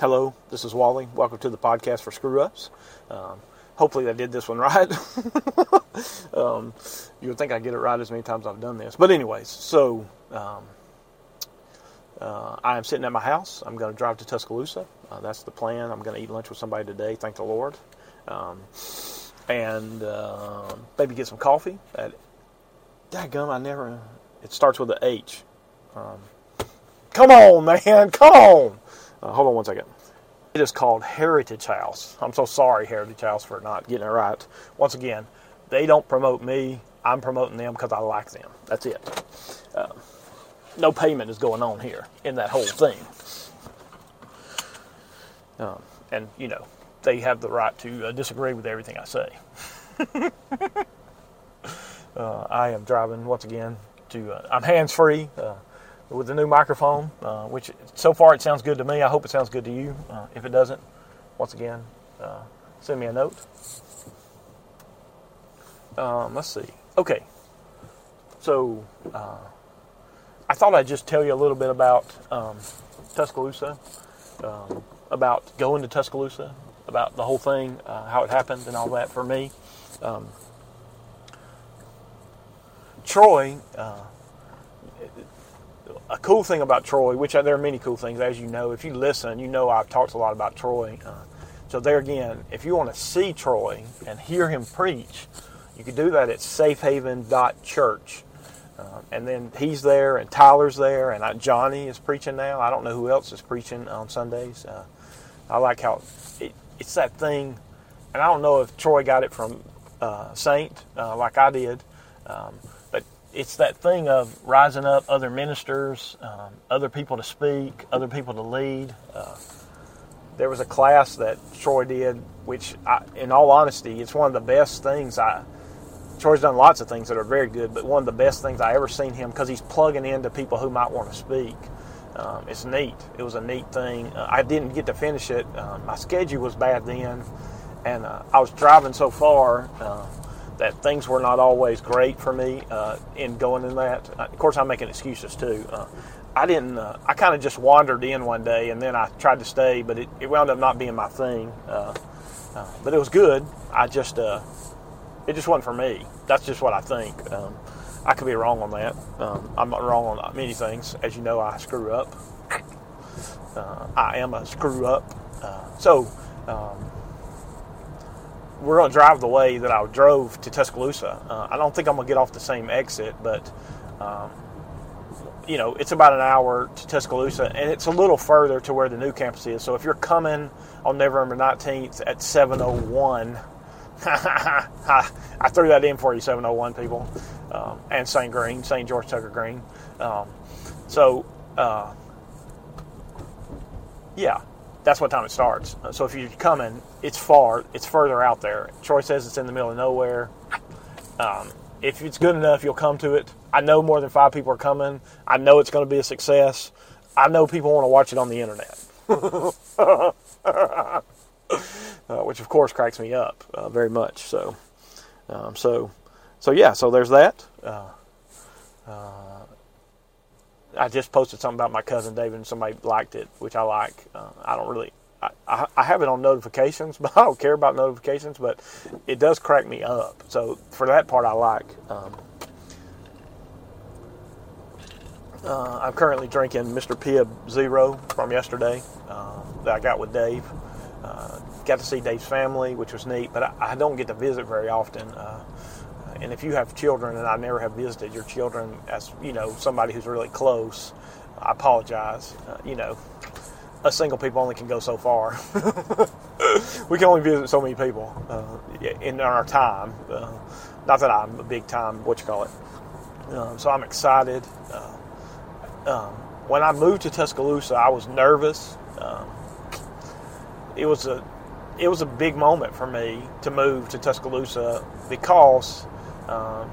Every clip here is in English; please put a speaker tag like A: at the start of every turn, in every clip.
A: Hello, this is Wally. Welcome to the podcast for Screw Ups. Um, hopefully, I did this one right. um, you would think I get it right as many times I've done this. But, anyways, so um, uh, I am sitting at my house. I'm going to drive to Tuscaloosa. Uh, that's the plan. I'm going to eat lunch with somebody today, thank the Lord. Um, and uh, maybe get some coffee. At, gum, I never. It starts with an H. Um, come on, man, come on. Uh, hold on one second. It is called Heritage House. I'm so sorry, Heritage House, for not getting it right. Once again, they don't promote me. I'm promoting them because I like them. That's it. Uh, no payment is going on here in that whole thing. Um, and, you know, they have the right to uh, disagree with everything I say. uh, I am driving, once again, to, uh, I'm hands free uh, with the new microphone, uh, which so far it sounds good to me. I hope it sounds good to you. Uh, if it doesn't, once again, uh, send me a note. Um, let's see. Okay. So, uh, I thought I'd just tell you a little bit about um, Tuscaloosa, um, about going to Tuscaloosa, about the whole thing, uh, how it happened, and all that for me. Um, Troy, uh, a cool thing about Troy, which there are many cool things, as you know. If you listen, you know I've talked a lot about Troy. Uh, so there again, if you want to see Troy and hear him preach, you can do that at safehaven.church. Uh, and then he's there, and Tyler's there, and I, Johnny is preaching now. I don't know who else is preaching on Sundays. Uh, I like how it, it's that thing, and I don't know if Troy got it from uh, Saint uh, like I did, um, it's that thing of rising up other ministers, um, other people to speak, other people to lead. Uh, there was a class that Troy did, which, I, in all honesty, it's one of the best things I. Troy's done lots of things that are very good, but one of the best things I ever seen him because he's plugging into people who might want to speak. Um, it's neat. It was a neat thing. Uh, I didn't get to finish it. Uh, my schedule was bad then, and uh, I was driving so far uh, that things were not always great for me uh, in going in that. Uh, of course, I'm making excuses too. Uh, I didn't. Uh, I kind of just wandered in one day, and then I tried to stay, but it, it wound up not being my thing. Uh, uh, but it was good. I just it just wasn't for me. That's just what I think. Um, I could be wrong on that. Um, I'm not wrong on many things. As you know, I screw up. I am a screw up. so. Um, we're going to drive the way that I drove to Tuscaloosa. Uh, I don't think I'm going to get off the same exit, but um, you know, it's about an hour to Tuscaloosa, and it's a little further to where the new campus is. So if you're coming on November 19th at 7:01, I threw that in for you, 7:01 people, um, and St. Green, St. George Tucker Green. Um, so uh, yeah, that's what time it starts. So if you're coming, it's far, it's further out there. Troy says it's in the middle of nowhere. Um, if it's good enough, you'll come to it. I know more than five people are coming. I know it's going to be a success. I know people want to watch it on the internet, uh, which of course cracks me up uh, very much. So, um, so, so yeah. So there's that. Uh, uh I just posted something about my cousin David, and somebody liked it, which I like. Uh, I don't really, I, I, I, have it on notifications, but I don't care about notifications. But it does crack me up. So for that part, I like. Um, uh, I'm currently drinking Mr. Pibb Zero from yesterday uh, that I got with Dave. Uh, got to see Dave's family, which was neat, but I, I don't get to visit very often. And if you have children, and I never have visited your children as you know somebody who's really close, I apologize. Uh, you know, us single people only can go so far. we can only visit so many people uh, in our time. Uh, not that I'm a big time, what you call it. Um, so I'm excited. Uh, um, when I moved to Tuscaloosa, I was nervous. Um, it was a it was a big moment for me to move to Tuscaloosa because um,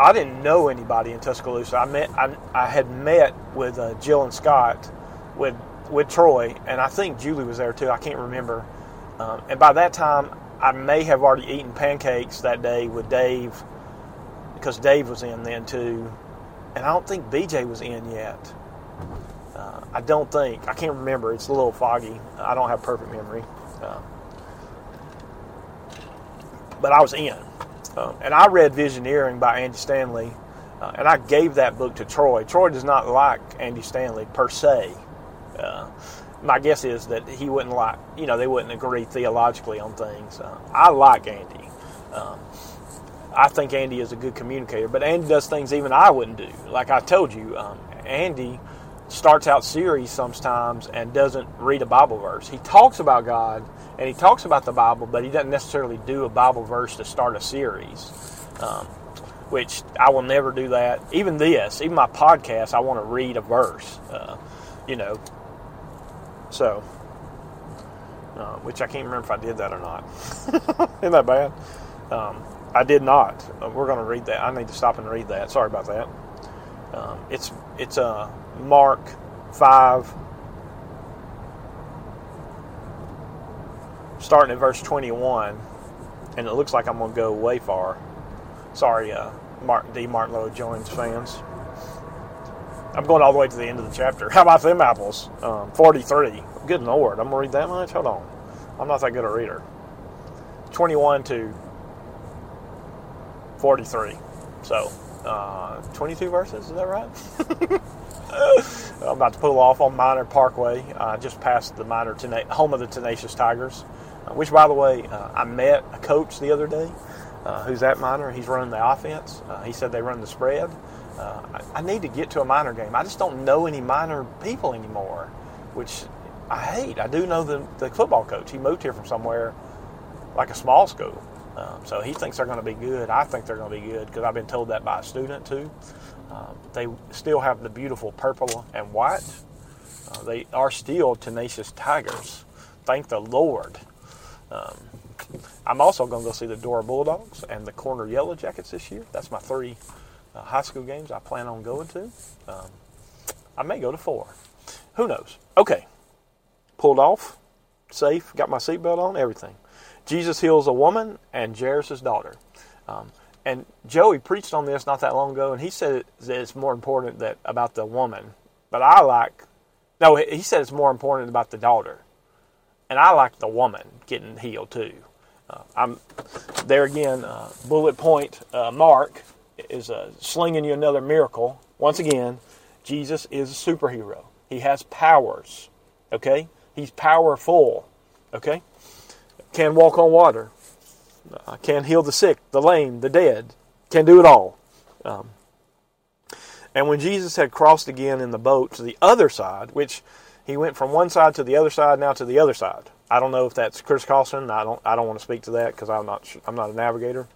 A: I didn't know anybody in Tuscaloosa. I met I, I had met with uh, Jill and Scott with with Troy, and I think Julie was there too. I can't remember. Um, and by that time, I may have already eaten pancakes that day with Dave because Dave was in then too, and I don't think BJ was in yet. Uh, I don't think I can't remember. It's a little foggy. I don't have perfect memory, uh, but I was in, uh, and I read Visioneering by Andy Stanley, uh, and I gave that book to Troy. Troy does not like Andy Stanley per se. Uh, my guess is that he wouldn't like, you know, they wouldn't agree theologically on things. Uh, I like Andy. Um, I think Andy is a good communicator, but Andy does things even I wouldn't do. Like I told you, um, Andy starts out series sometimes and doesn't read a Bible verse. He talks about God and he talks about the Bible, but he doesn't necessarily do a Bible verse to start a series. Um, which I will never do that. Even this, even my podcast, I want to read a verse. Uh, you know, so, uh, which I can't remember if I did that or not. Isn't that bad? Um, I did not. Uh, we're going to read that. I need to stop and read that. Sorry about that. Um, it's it's uh, Mark five, starting at verse twenty one, and it looks like I'm going to go way far. Sorry, uh, Mark D. Martyn Lloyd-Jones fans. I'm going all the way to the end of the chapter. How about them apples? Um, 43. Good lord, I'm going to read that much? Hold on. I'm not that good a reader. 21 to 43. So, uh, 22 verses, is that right? I'm about to pull off on Minor Parkway, uh, just past the Minor tena- home of the Tenacious Tigers. Uh, which, by the way, uh, I met a coach the other day uh, who's at Minor. He's running the offense. Uh, he said they run the spread. Uh, I, I, need to get to a minor game. I just don't know any minor people anymore, which I hate. I do know the, the football coach. He moved here from somewhere like a small school. Um, so he thinks they're going to be good. I think they're going to be good because I've been told that by a student too. Um, they still have the beautiful purple and white. Uh, they are still tenacious tigers. Thank the Lord. Um, I'm also going to go see the Dora Bulldogs and the Corner Yellow Jackets this year. That's my three uh, high school games I plan on going to. Um, I may go to four. Who knows? Okay. Pulled off, safe, got my seatbelt on, everything. Jesus heals a woman and Jairus' daughter. Um, and Joey preached on this not that long ago, and he said that it's more important that about the woman. But I like, no, he said it's more important about the daughter. And I like the woman getting healed too. Uh, I'm there again. Uh, bullet point uh, Mark is uh, slinging you another miracle. Once again, Jesus is a superhero. He has powers. Okay? He's powerful. Okay? Can walk on water. Uh, can heal the sick, the lame, the dead. Can do it all. Um, and when Jesus had crossed again in the boat to the other side, which he went from one side to the other side, now to the other side. I don't know if that's Chris Carlson. I don't. I don't want to speak to that because I'm not. I'm not a navigator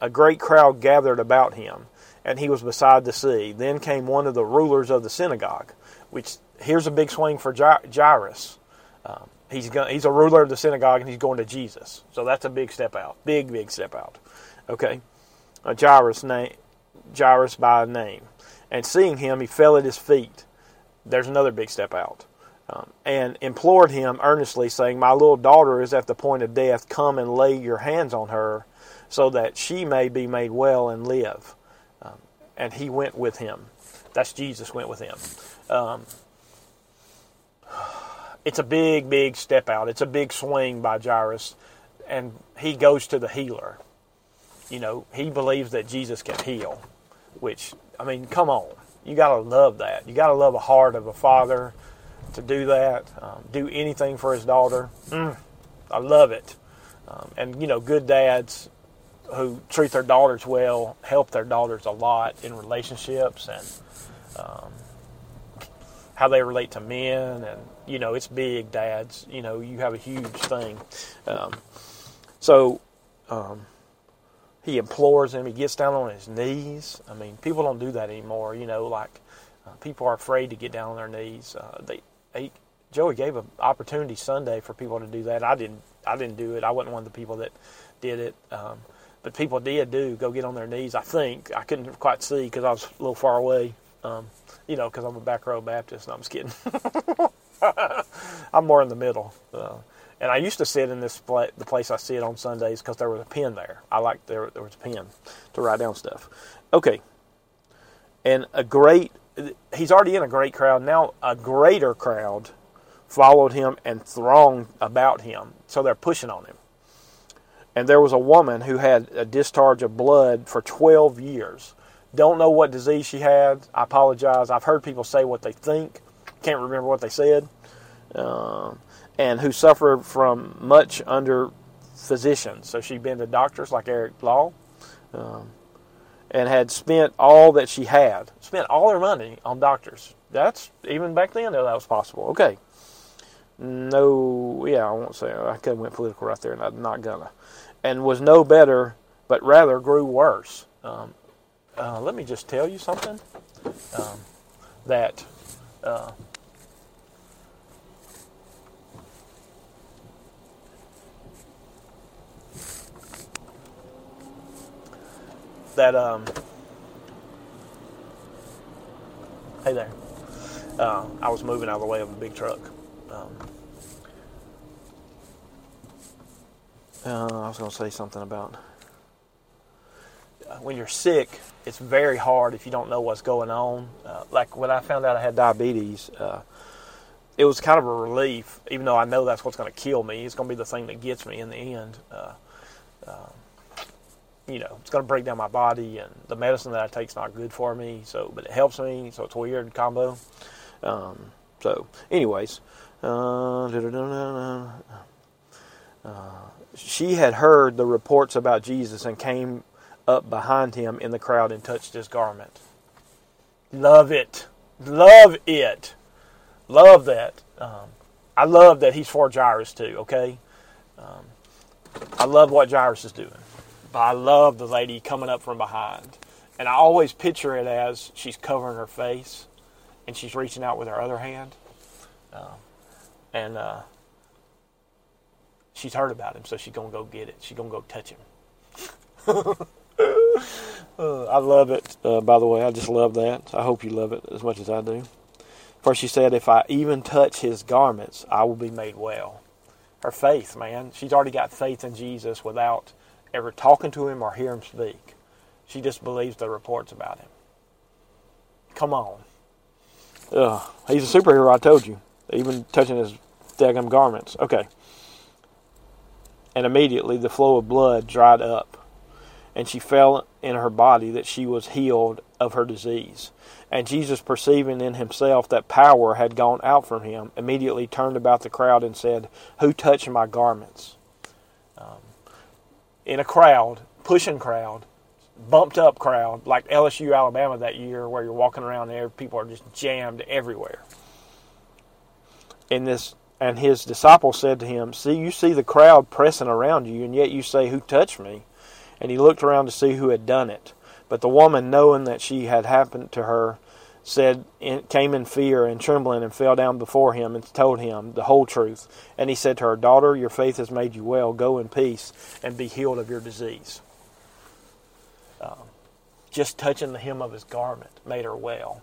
A: a great crowd gathered about him, and he was beside the sea. Then came one of the rulers of the synagogue, which here's a big swing for Jairus. Um, he's going, he's a ruler of the synagogue, and he's going to Jesus. So that's a big step out. Big, big step out. Okay, uh, Jairus name, Jairus by name, and seeing him, he fell at his feet. There's another big step out. Um, and implored him earnestly, saying, My little daughter is at the point of death. Come and lay your hands on her so that she may be made well and live. Um, and he went with him. That's Jesus went with him. Um, it's a big, big step out. It's a big swing by Jairus, and he goes to the healer. You know, he believes that Jesus can heal, which, I mean, come on. You got to love that. You got to love a heart of a father to do that, um, do anything for his daughter. Mm, I love it. Um, and, you know, good dads who treat their daughters well help their daughters a lot in relationships and um, how they relate to men and you know it's big dads you know you have a huge thing. Um, so um, he implores him he gets down on his knees. I mean people don't do that anymore you know like uh, people are afraid to get down on their knees. Uh, they, they joey gave an opportunity sunday for people to do that. I didn't i didn't do it. I wasn't one of the people that did it. Um, but people did do go get on their knees. I think. I couldn't quite see because I was a little far away. Um, you know, because I'm a back row Baptist. No, I'm just kidding. I'm more in the middle. Uh, and I used to sit in this pla- the place I sit on Sundays because there was a pen there. I liked there there was a pen to write down stuff. Okay, and a great he's already in a great crowd. Now a greater crowd followed him and thronged about him. So they're pushing on him. And there was a woman who had a discharge of blood for 12 years. Don't know what disease she had. I apologize. I've heard people say what they think. Can't remember what they said. Uh, and who suffered from much under physicians. So she'd been to doctors like Eric Law. Um, and had spent all that she had, spent all her money on doctors. That's even back then, though, that was possible. Okay. No, yeah, I won't say, I could have went political right there, and I'm not gonna. And was no better, but rather grew worse. Um, uh, let me just tell you something um, that uh, that um, hey there. Uh, I was moving out of the way of a big truck. Um, uh, I was going to say something about when you're sick it's very hard if you don't know what's going on uh, like when I found out I had diabetes uh, it was kind of a relief even though I know that's what's going to kill me it's going to be the thing that gets me in the end uh, um, you know, it's going to break down my body, and the medicine that I take is not good for me. So, but it helps me. So it's a weird combo. Um, so, anyways, uh, uh, she had heard the reports about Jesus and came up behind him in the crowd and touched his garment. Love it, love it, love that. Um, I love that he's for Jairus too. Okay, um, I love what Jairus is doing. But I love the lady coming up from behind. And I always picture it as she's covering her face and she's reaching out with her other hand. Uh, and uh, she's heard about him, so she's going to go get it. She's going to go touch him. uh, I love it, uh, by the way. I just love that. I hope you love it as much as I do. First, she said, If I even touch his garments, I will be made well. Her faith, man. She's already got faith in Jesus without ever talking to him or hear him speak. She just believes the reports about him. Come on. Ugh, he's a superhero, I told you. Even touching his daggum garments. Okay. And immediately the flow of blood dried up, and she felt in her body that she was healed of her disease. And Jesus, perceiving in himself that power had gone out from him, immediately turned about the crowd and said, Who touched my garments? Um, in a crowd, pushing crowd, bumped up crowd, like LSU Alabama that year, where you're walking around there, people are just jammed everywhere. In this, and his disciples said to him, "See, you see the crowd pressing around you, and yet you say, Who touched me?" And he looked around to see who had done it. But the woman, knowing that she had happened to her, said came in fear and trembling and fell down before him and told him the whole truth. And he said to her, Daughter, your faith has made you well. Go in peace and be healed of your disease. Um, just touching the hem of his garment made her well.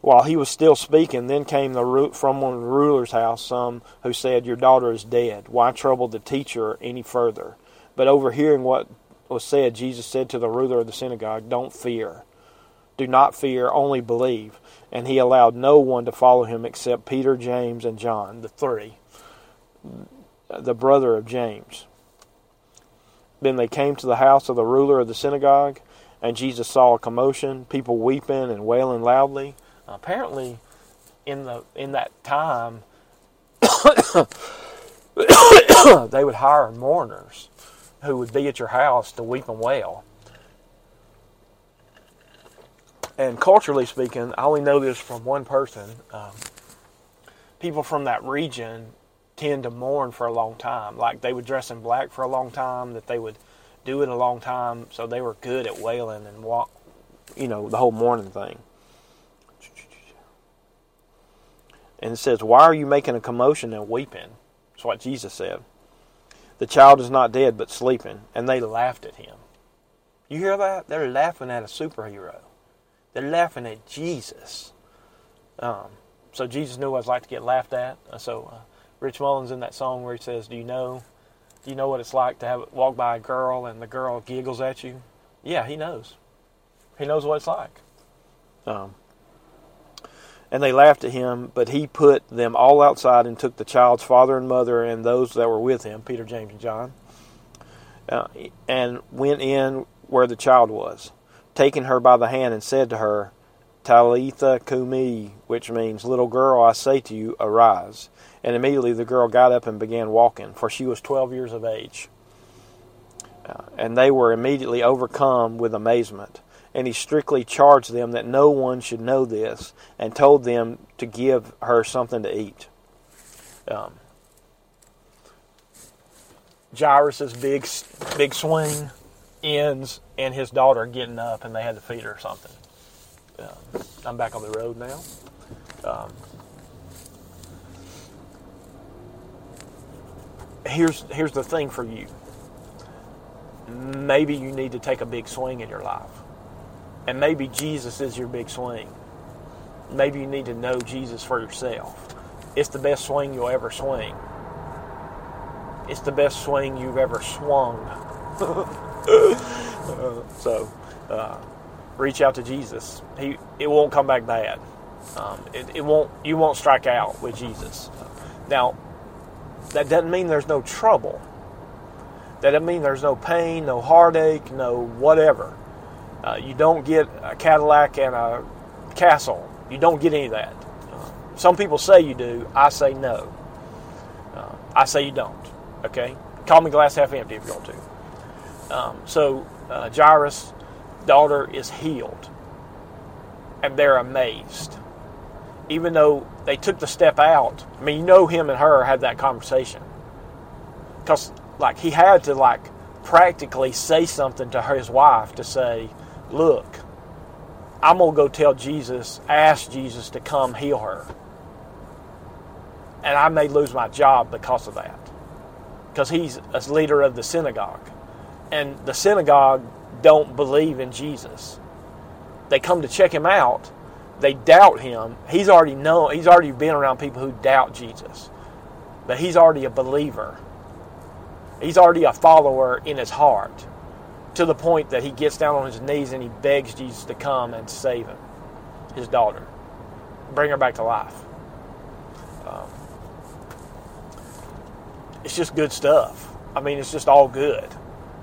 A: While he was still speaking, then came the from one of the ruler's house some who said, Your daughter is dead. Why trouble the teacher any further? But overhearing what was said, Jesus said to the ruler of the synagogue, Don't fear do not fear, only believe. And he allowed no one to follow him except Peter, James, and John, the three, the brother of James. Then they came to the house of the ruler of the synagogue, and Jesus saw a commotion, people weeping and wailing loudly. Apparently, in the in that time, they would hire mourners who would be at your house to weep and wail and culturally speaking, I only know this from one person. Um, people from that region tend to mourn for a long time. Like they would dress in black for a long time, that they would do it a long time, so they were good at wailing and walk, you know, the whole mourning thing. And it says, Why are you making a commotion and weeping? That's what Jesus said. The child is not dead, but sleeping. And they laughed at him. You hear that? They're laughing at a superhero. They're laughing at Jesus. Um, so Jesus knew what it was like to get laughed at. So uh, Rich Mullins in that song where he says, "Do you know? Do you know what it's like to have walk by a girl and the girl giggles at you?" Yeah, he knows. He knows what it's like. Um, and they laughed at him, but he put them all outside and took the child's father and mother and those that were with him, Peter, James, and John, uh, and went in where the child was, taking her by the hand and said to her, Talitha cumi, which means, Little girl, I say to you, arise. And immediately the girl got up and began walking, for she was twelve years of age. Uh, and they were immediately overcome with amazement. And he strictly charged them that no one should know this, and told them to give her something to eat. Um, Jairus' big, big swing ends and his daughter getting up, and they had to feed her something. Um, I'm back on the road now. Um, here's here's the thing for you. Maybe you need to take a big swing in your life, and maybe Jesus is your big swing. Maybe you need to know Jesus for yourself. It's the best swing you'll ever swing. It's the best swing you've ever swung. uh, so. Uh, reach out to Jesus. He it won't come back bad. Um, it, it won't you won't strike out with Jesus. Now, that doesn't mean there's no trouble. That doesn't mean there's no pain, no heartache, no whatever. Uh, you don't get a Cadillac and a castle. You don't get any of that. Uh, some people say you do. I say no. Uh, I say you don't. Okay? Call me glass half empty if you want to. Um, so, uh, Jairus daughter is healed. And they're amazed. Even though they took the step out, I mean, you know, him and her had that conversation. Because, like, he had to, like, practically say something to his wife to say, Look, I'm going to go tell Jesus, ask Jesus to come heal her. And I may lose my job because of that. Because he's a leader of the synagogue. And the synagogue don't believe in Jesus. They come to check him out. They doubt him. He's already known. He's already been around people who doubt Jesus, but he's already a believer. He's already a follower in his heart, to the point that he gets down on his knees and he begs Jesus to come and save him, his daughter, bring her back to life. Um, it's just good stuff. I mean, it's just all good.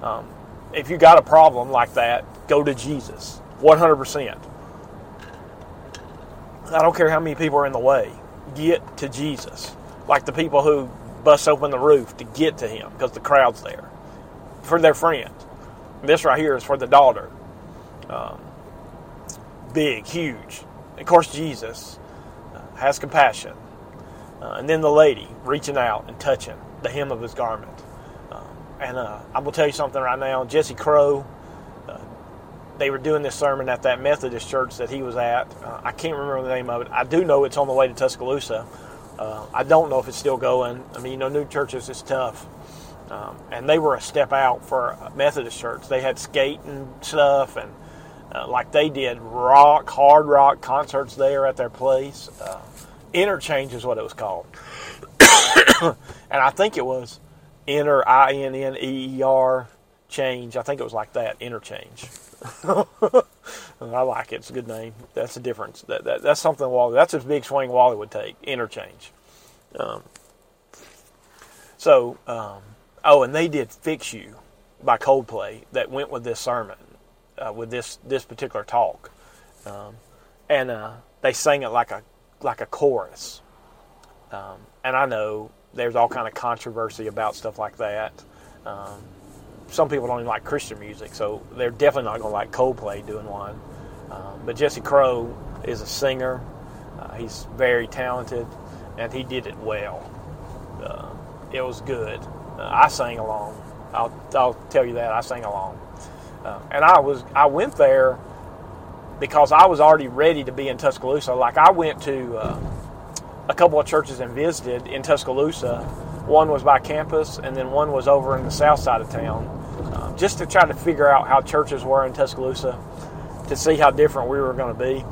A: Um, if you got a problem like that, go to Jesus. 100%. I don't care how many people are in the way. Get to Jesus. Like the people who bust open the roof to get to him because the crowd's there. For their friend. This right here is for the daughter. Um, big, huge. Of course, Jesus uh, has compassion. Uh, and then the lady reaching out and touching the hem of his garment. And uh, I'm gonna tell you something right now. Jesse Crow, uh, they were doing this sermon at that Methodist church that he was at. Uh, I can't remember the name of it. I do know it's on the way to Tuscaloosa. Uh, I don't know if it's still going. I mean, you know, new churches is tough. Um, and they were a step out for Methodist church. They had skating stuff and uh, like they did rock, hard rock concerts there at their place. Uh, interchange is what it was called. and I think it was Inner I N N E E R change. I think it was like that interchange. I like it. It's a good name. That's a difference. That, that that's something Wally. That's a big swing Wally would take. Interchange. Um, so, um, oh, and they did "Fix You" by Coldplay that went with this sermon, uh, with this this particular talk, um, and uh, they sang it like a like a chorus. Um, and I know there's all kind of controversy about stuff like that. Um, some people don't even like Christian music, so they're definitely not going to like Coldplay doing one. Um, but Jesse Crow is a singer. Uh, he's very talented, and he did it well. Uh, it was good. Uh, I sang along. I'll, I'll tell you that I sang along, uh, and I was I went there because I was already ready to be in Tuscaloosa. Like I went to uh, a couple of churches and visited in Tuscaloosa. One was by campus, and then one was over in the south side of town, uh, just to try to figure out how churches were in Tuscaloosa, to see how different we were going to be.